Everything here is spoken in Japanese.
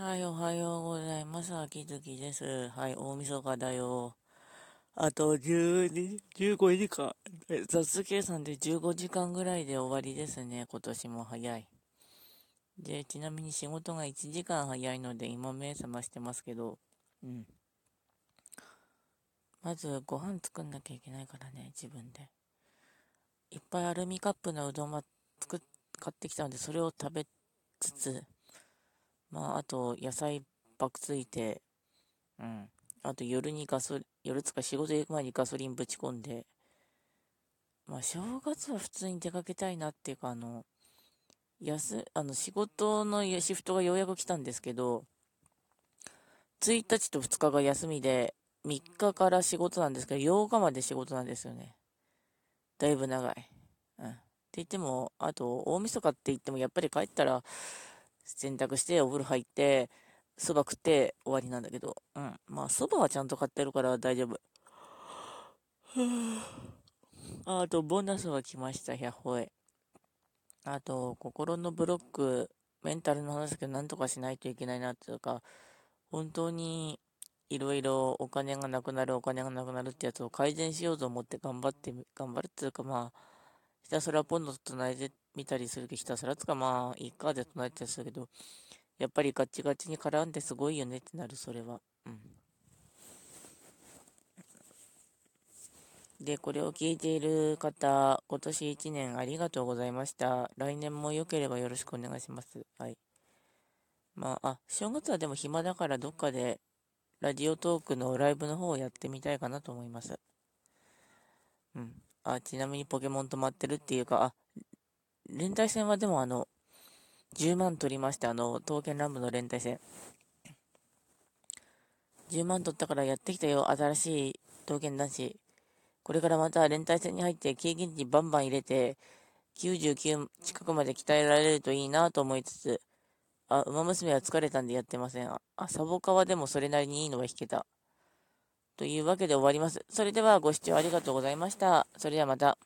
はい、おはようございます。秋月です。はい、大晦日だよ。あと12、15時間。雑計算で15時間ぐらいで終わりですね。今年も早い。で、ちなみに仕事が1時間早いので、今目覚ましてますけど、うん。まず、ご飯作んなきゃいけないからね、自分で。いっぱいアルミカップのうどんは作っ、買ってきたので、それを食べつつ、まあ、あと、野菜ばくついて、うん。あと、夜にガソリン、夜つか仕事行く前にガソリンぶち込んで、まあ、正月は普通に出かけたいなっていうか、あの、安、あの、仕事のシフトがようやく来たんですけど、1日と2日が休みで、3日から仕事なんですけど、8日まで仕事なんですよね。だいぶ長い。うん。って言っても、あと、大晦日って言っても、やっぱり帰ったら、洗濯してお風呂入って、そば食って終わりなんだけど、うん。まあ、そばはちゃんと買ってるから大丈夫。あと、ボーナスが来ました、100歩へ。あと、心のブロック、メンタルの話だけど、なんとかしないといけないなっていうか、本当に、いろいろお金がなくなる、お金がなくなるってやつを改善しようと思って頑張って、頑張るっていうか、まあ、ひたすらポンドと唱えてみたりするけど、ひたすらつかまあ、いいかで唱えてたりするけど、やっぱりガチガチに絡んですごいよねってなる、それは。うん。で、これを聞いている方、今年1年ありがとうございました。来年も良ければよろしくお願いします。はい。まあ、あ、正月はでも暇だからどっかでラジオトークのライブの方をやってみたいかなと思います。うん。あ、ちなみにポケモン止まってるっていうか、あ、連帯戦はでもあの、10万取りました。あの、刀剣乱舞の連帯戦。10万取ったからやってきたよ。新しい刀剣男子。これからまた連帯戦に入って経験値バンバン入れて、99近くまで鍛えられるといいなと思いつつ、あ、馬娘は疲れたんでやってません。あ、サボカワでもそれなりにいいのは弾けた。というわけで終わります。それではご視聴ありがとうございました。それではまた。